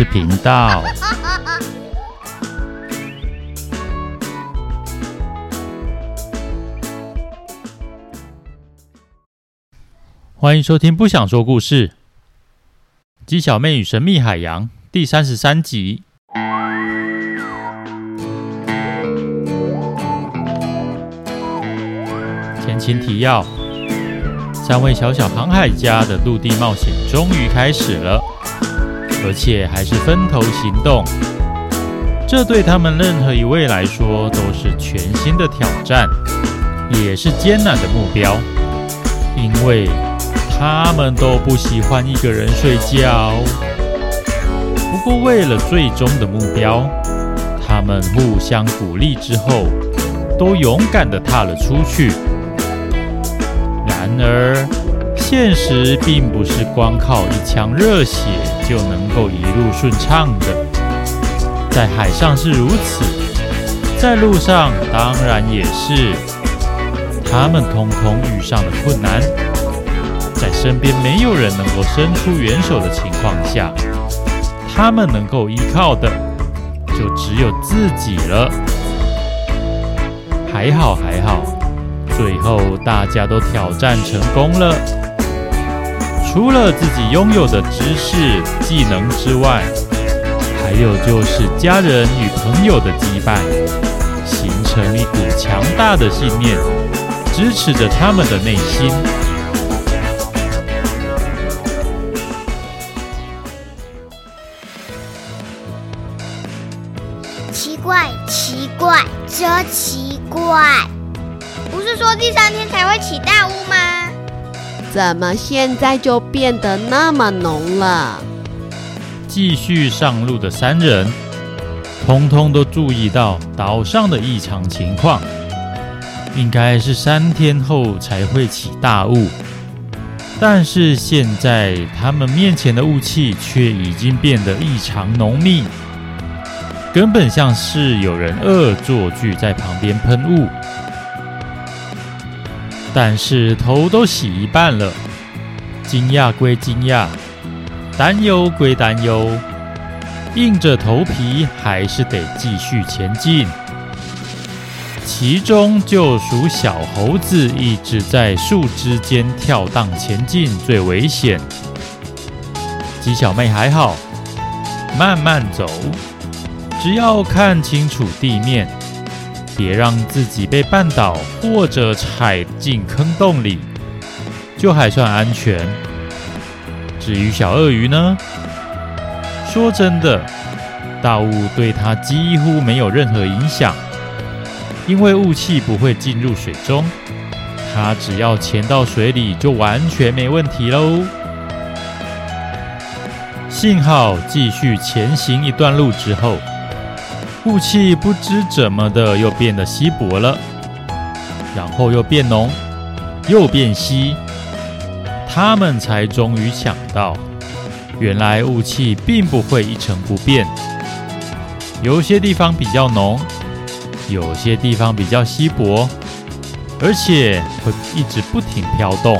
事频道。欢迎收听《不想说故事》，鸡小妹与神秘海洋第三十三集。前情提要：三位小小航海家的陆地冒险终于开始了，而且还是分头行动。这对他们任何一位来说都是全新的挑战，也是艰难的目标，因为。他们都不喜欢一个人睡觉。不过，为了最终的目标，他们互相鼓励之后，都勇敢地踏了出去。然而，现实并不是光靠一腔热血就能够一路顺畅的。在海上是如此，在路上当然也是。他们通通遇上了困难。在身边没有人能够伸出援手的情况下，他们能够依靠的就只有自己了。还好还好，最后大家都挑战成功了。除了自己拥有的知识、技能之外，还有就是家人与朋友的羁绊，形成一股强大的信念，支持着他们的内心。真奇怪，不是说第三天才会起大雾？怎么现在就变得那么浓了？继续上路的三人，通通都注意到岛上的异常情况。应该是三天后才会起大雾，但是现在他们面前的雾气却已经变得异常浓密。根本像是有人恶作剧在旁边喷雾，但是头都洗一半了，惊讶归惊讶，担忧归担忧，硬着头皮还是得继续前进。其中就属小猴子一直在树枝间跳荡前进最危险，鸡小妹还好，慢慢走。只要看清楚地面，别让自己被绊倒或者踩进坑洞里，就还算安全。至于小鳄鱼呢？说真的，大雾对它几乎没有任何影响，因为雾气不会进入水中，它只要潜到水里就完全没问题喽。幸好继续前行一段路之后。雾气不知怎么的又变得稀薄了，然后又变浓，又变稀。他们才终于想到，原来雾气并不会一成不变，有些地方比较浓，有些地方比较稀薄，而且会一直不停飘动。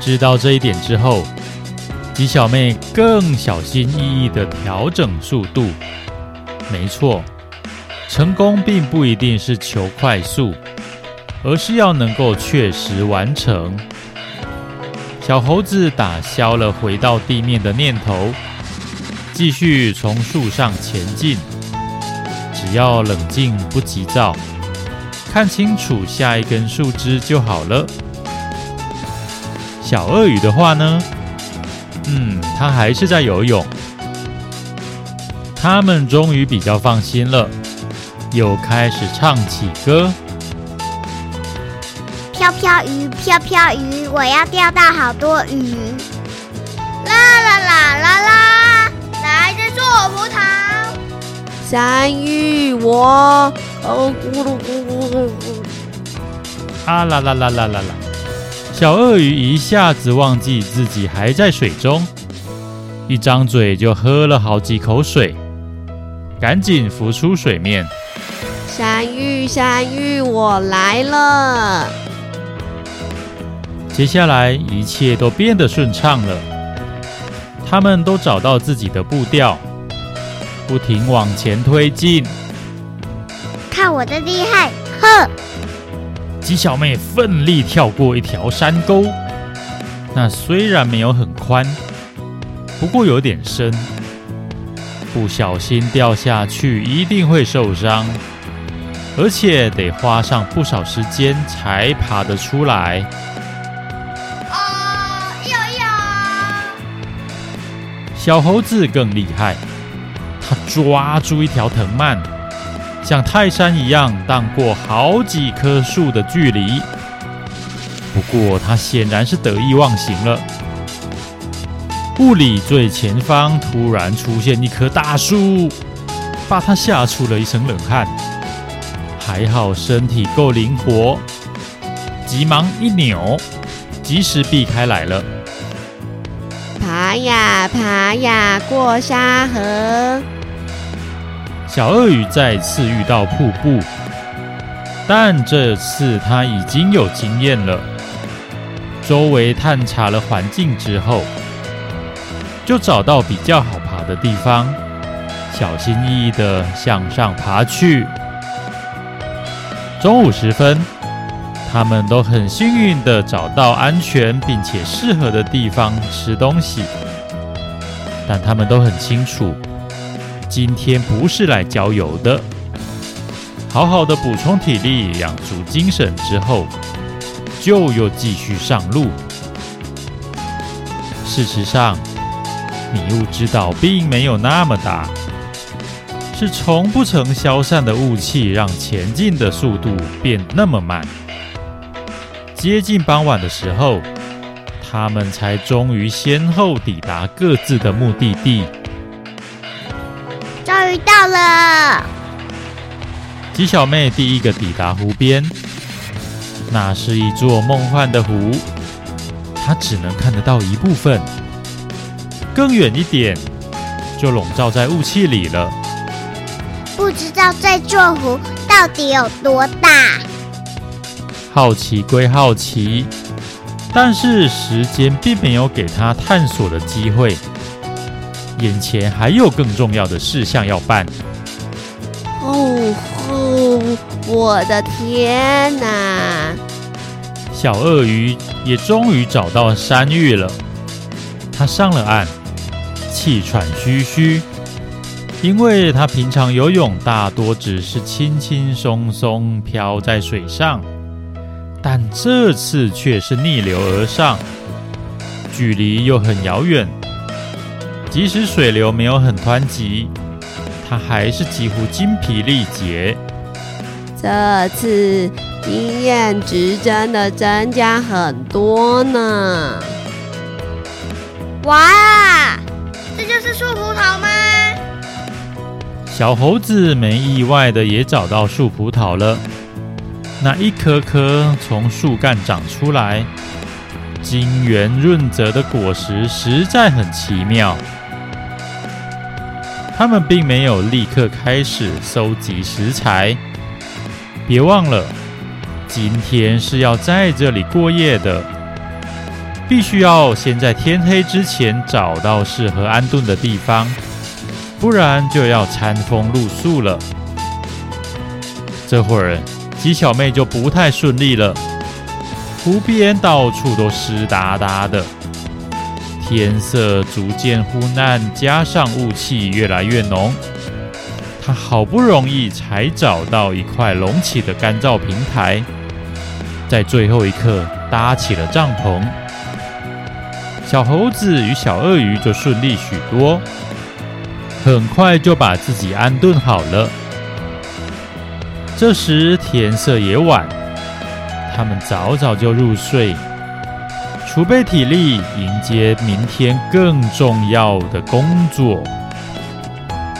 知道这一点之后，吉小妹更小心翼翼地调整速度。没错，成功并不一定是求快速，而是要能够确实完成。小猴子打消了回到地面的念头，继续从树上前进。只要冷静不急躁，看清楚下一根树枝就好了。小鳄鱼的话呢？嗯，他还是在游泳。他们终于比较放心了，又开始唱起歌。飘飘鱼，飘飘鱼，我要钓到好多鱼。啦啦啦啦啦，来这做葡萄。山芋，我哦咕噜咕噜咕噜。啊啦啦啦啦啦啦。小鳄鱼一下子忘记自己还在水中，一张嘴就喝了好几口水，赶紧浮出水面。山芋，山芋，我来了。接下来一切都变得顺畅了。他们都找到自己的步调，不停往前推进。看我的厉害！哼！鸡小妹奋力跳过一条山沟，那虽然没有很宽，不过有点深，不小心掉下去一定会受伤，而且得花上不少时间才爬得出来。啊呀呀！小猴子更厉害，他抓住一条藤蔓。像泰山一样荡过好几棵树的距离，不过他显然是得意忘形了。雾里最前方突然出现一棵大树，把他吓出了一身冷汗。还好身体够灵活，急忙一扭，及时避开来了。爬呀爬呀，过沙河。小鳄鱼再次遇到瀑布，但这次它已经有经验了。周围探查了环境之后，就找到比较好爬的地方，小心翼翼地向上爬去。中午时分，他们都很幸运地找到安全并且适合的地方吃东西，但他们都很清楚。今天不是来郊游的，好好的补充体力、养足精神之后，就又继续上路。事实上，迷雾之岛并没有那么大，是从不曾消散的雾气让前进的速度变那么慢。接近傍晚的时候，他们才终于先后抵达各自的目的地。到了！鸡小妹第一个抵达湖边，那是一座梦幻的湖，她只能看得到一部分，更远一点就笼罩在雾气里了。不知道这座湖到底有多大？好奇归好奇，但是时间并没有给她探索的机会。眼前还有更重要的事项要办。哦吼！我的天哪！小鳄鱼也终于找到山芋了。它上了岸，气喘吁吁，因为它平常游泳大多只是轻轻松松飘在水上，但这次却是逆流而上，距离又很遥远。即使水流没有很湍急，他还是几乎精疲力竭。这次经验值真的增加很多呢！哇，这就是树葡萄吗？小猴子没意外的也找到树葡萄了，那一颗颗从树干长出来、晶圆润泽的果实实在很奇妙。他们并没有立刻开始搜集食材。别忘了，今天是要在这里过夜的，必须要先在天黑之前找到适合安顿的地方，不然就要餐风露宿了。这会儿，鸡小妹就不太顺利了，湖边到处都湿哒哒的。天色逐渐昏暗，加上雾气越来越浓，他好不容易才找到一块隆起的干燥平台，在最后一刻搭起了帐篷。小猴子与小鳄鱼就顺利许多，很快就把自己安顿好了。这时天色也晚，他们早早就入睡。储备体力，迎接明天更重要的工作。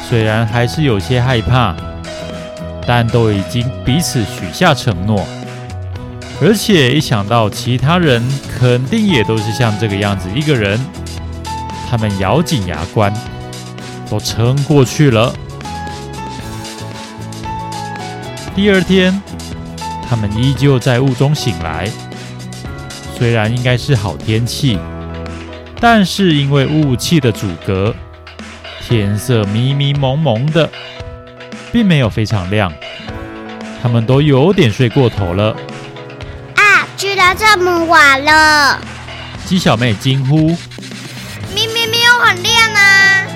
虽然还是有些害怕，但都已经彼此许下承诺。而且一想到其他人肯定也都是像这个样子一个人，他们咬紧牙关，都撑过去了。第二天，他们依旧在雾中醒来。虽然应该是好天气，但是因为雾气的阻隔，天色迷迷蒙蒙的，并没有非常亮。他们都有点睡过头了。啊，居然这么晚了！鸡小妹惊呼：“明明没有很亮啊！”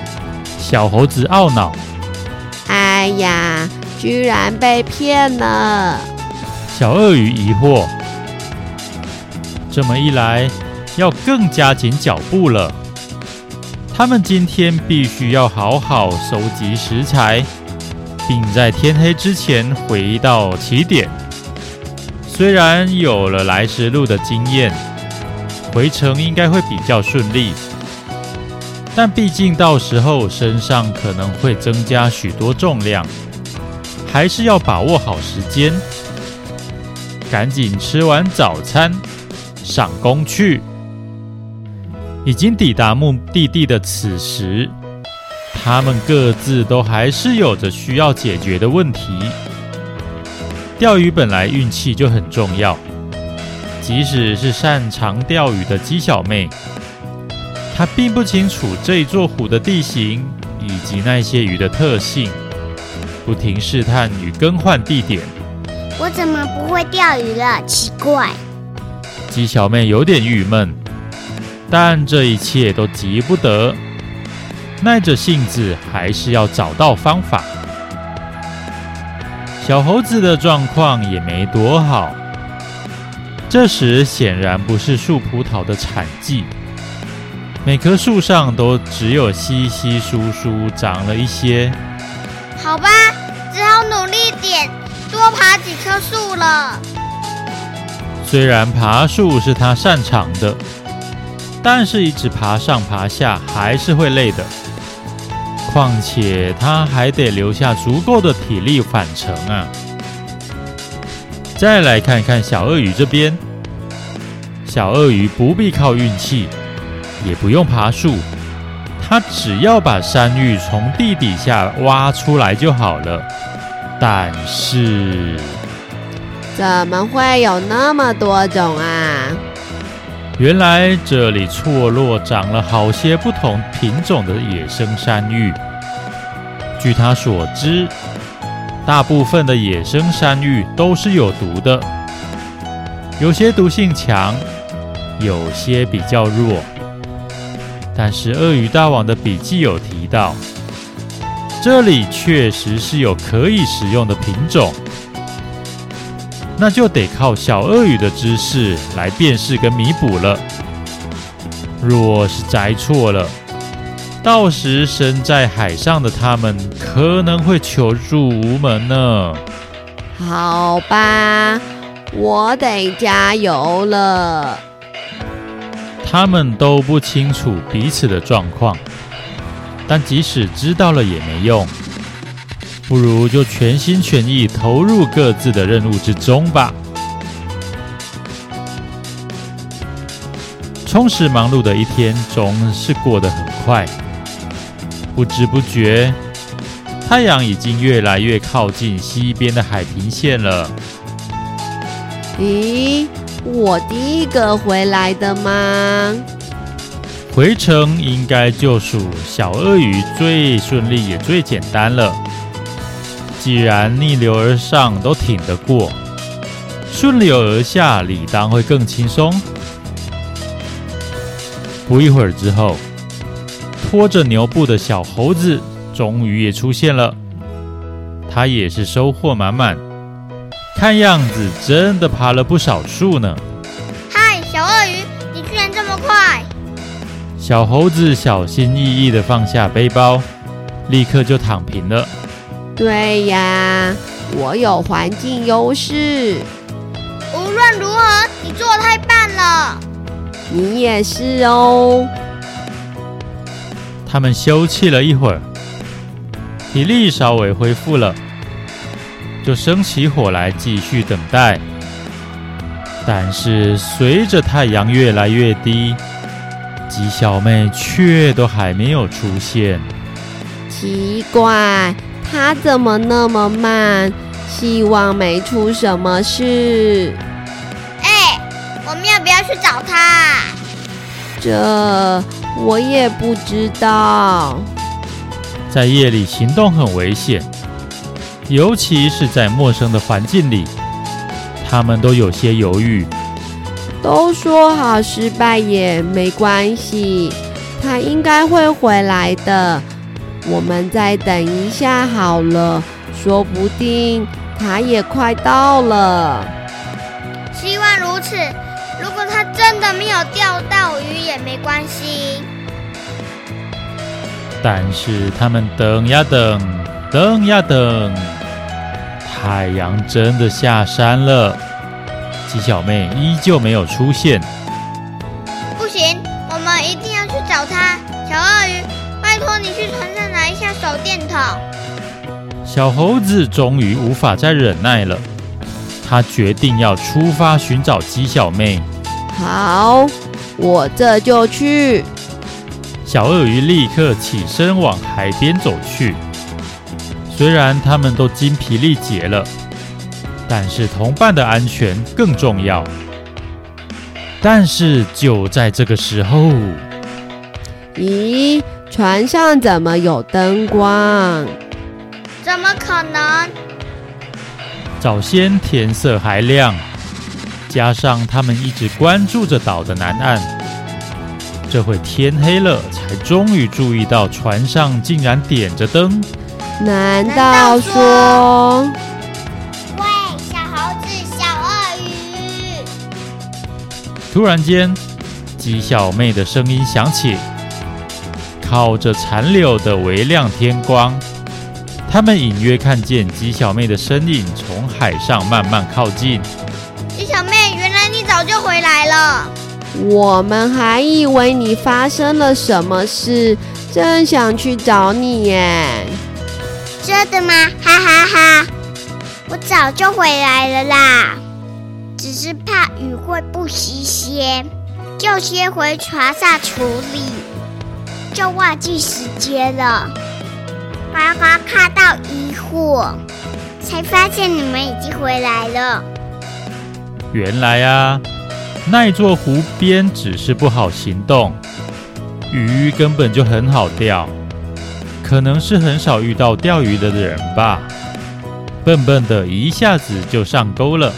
小猴子懊恼：“哎呀，居然被骗了！”小鳄鱼疑惑：“这么一来，要更加紧脚步了。他们今天必须要好好收集食材。”并在天黑之前回到起点。虽然有了来时路的经验，回程应该会比较顺利，但毕竟到时候身上可能会增加许多重量，还是要把握好时间，赶紧吃完早餐，上工去。已经抵达目的地的此时。他们各自都还是有着需要解决的问题。钓鱼本来运气就很重要，即使是擅长钓鱼的鸡小妹，她并不清楚这座湖的地形以及那些鱼的特性，不停试探与更换地点。我怎么不会钓鱼了？奇怪！鸡小妹有点郁闷，但这一切都急不得。耐着性子，还是要找到方法。小猴子的状况也没多好。这时显然不是树葡萄的产季，每棵树上都只有稀稀疏疏长了一些。好吧，只好努力点，多爬几棵树了。虽然爬树是他擅长的，但是一直爬上爬下还是会累的。况且他还得留下足够的体力返程啊！再来看看小鳄鱼这边，小鳄鱼不必靠运气，也不用爬树，他只要把山芋从地底下挖出来就好了。但是，怎么会有那么多种啊？原来这里错落长了好些不同品种的野生山芋。据他所知，大部分的野生山芋都是有毒的，有些毒性强，有些比较弱。但是鳄鱼大王的笔记有提到，这里确实是有可以食用的品种。那就得靠小鳄鱼的知识来辨识跟弥补了。若是摘错了，到时身在海上的他们可能会求助无门呢。好吧，我得加油了。他们都不清楚彼此的状况，但即使知道了也没用。不如就全心全意投入各自的任务之中吧。充实忙碌的一天总是过得很快，不知不觉，太阳已经越来越靠近西边的海平线了。咦，我第一个回来的吗？回程应该就属小鳄鱼最顺利也最简单了。既然逆流而上都挺得过，顺流而下理当会更轻松。不一会儿之后，拖着牛布的小猴子终于也出现了，他也是收获满满，看样子真的爬了不少树呢。嗨，小鳄鱼，你居然这么快！小猴子小心翼翼地放下背包，立刻就躺平了。对呀，我有环境优势。无论如何，你做得太棒了。你也是哦。他们休憩了一会儿，体力稍微恢复了，就生起火来继续等待。但是随着太阳越来越低，鸡小妹却都还没有出现。奇怪。他怎么那么慢？希望没出什么事。哎，我们要不要去找他？这我也不知道。在夜里行动很危险，尤其是在陌生的环境里，他们都有些犹豫。都说好失败也没关系，他应该会回来的。我们再等一下好了，说不定他也快到了。希望如此。如果他真的没有钓到鱼也没关系。但是他们等呀等，等呀等，太阳真的下山了，鸡小妹依旧没有出现。小猴子终于无法再忍耐了，他决定要出发寻找鸡小妹。好，我这就去。小鳄鱼立刻起身往海边走去。虽然他们都精疲力竭了，但是同伴的安全更重要。但是就在这个时候，咦，船上怎么有灯光？怎么可能？早先天色还亮，加上他们一直关注着岛的南岸。这会天黑了，才终于注意到船上竟然点着灯。难道说？喂，小猴子，小鳄鱼！突然间，鸡小妹的声音响起。靠着残留的微亮天光，他们隐约看见鸡小妹的身影从海上慢慢靠近。鸡小妹，原来你早就回来了。我们还以为你发生了什么事，正想去找你耶。真的吗？哈哈哈！我早就回来了啦，只是怕雨会不新鲜，就先回船上处理，就忘记时间了。呱呱看到疑惑，才发现你们已经回来了。原来啊。那座湖边只是不好行动，鱼根本就很好钓，可能是很少遇到钓鱼的人吧。笨笨的一下子就上钩了，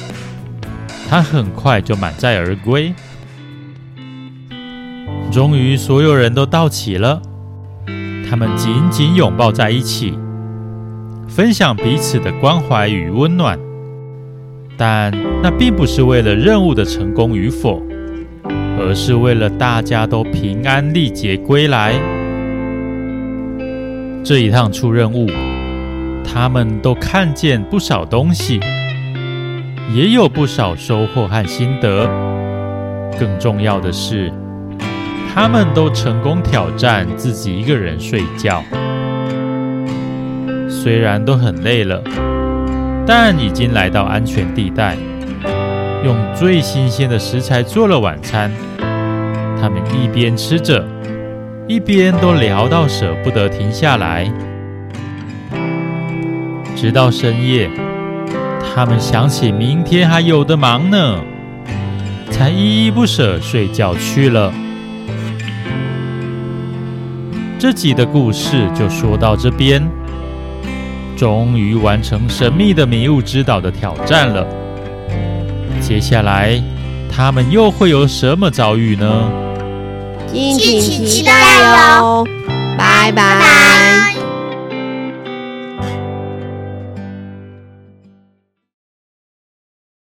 他很快就满载而归。终于，所有人都到齐了，他们紧紧拥抱在一起，分享彼此的关怀与温暖。但那并不是为了任务的成功与否，而是为了大家都平安历劫归来。这一趟出任务，他们都看见不少东西，也有不少收获和心得。更重要的是，他们都成功挑战自己一个人睡觉。虽然都很累了。但已经来到安全地带，用最新鲜的食材做了晚餐。他们一边吃着，一边都聊到舍不得停下来。直到深夜，他们想起明天还有的忙呢，才依依不舍睡觉去了。这集的故事就说到这边。终于完成神秘的迷雾之岛的挑战了。接下来，他们又会有什么遭遇呢？敬请期待哟！拜拜。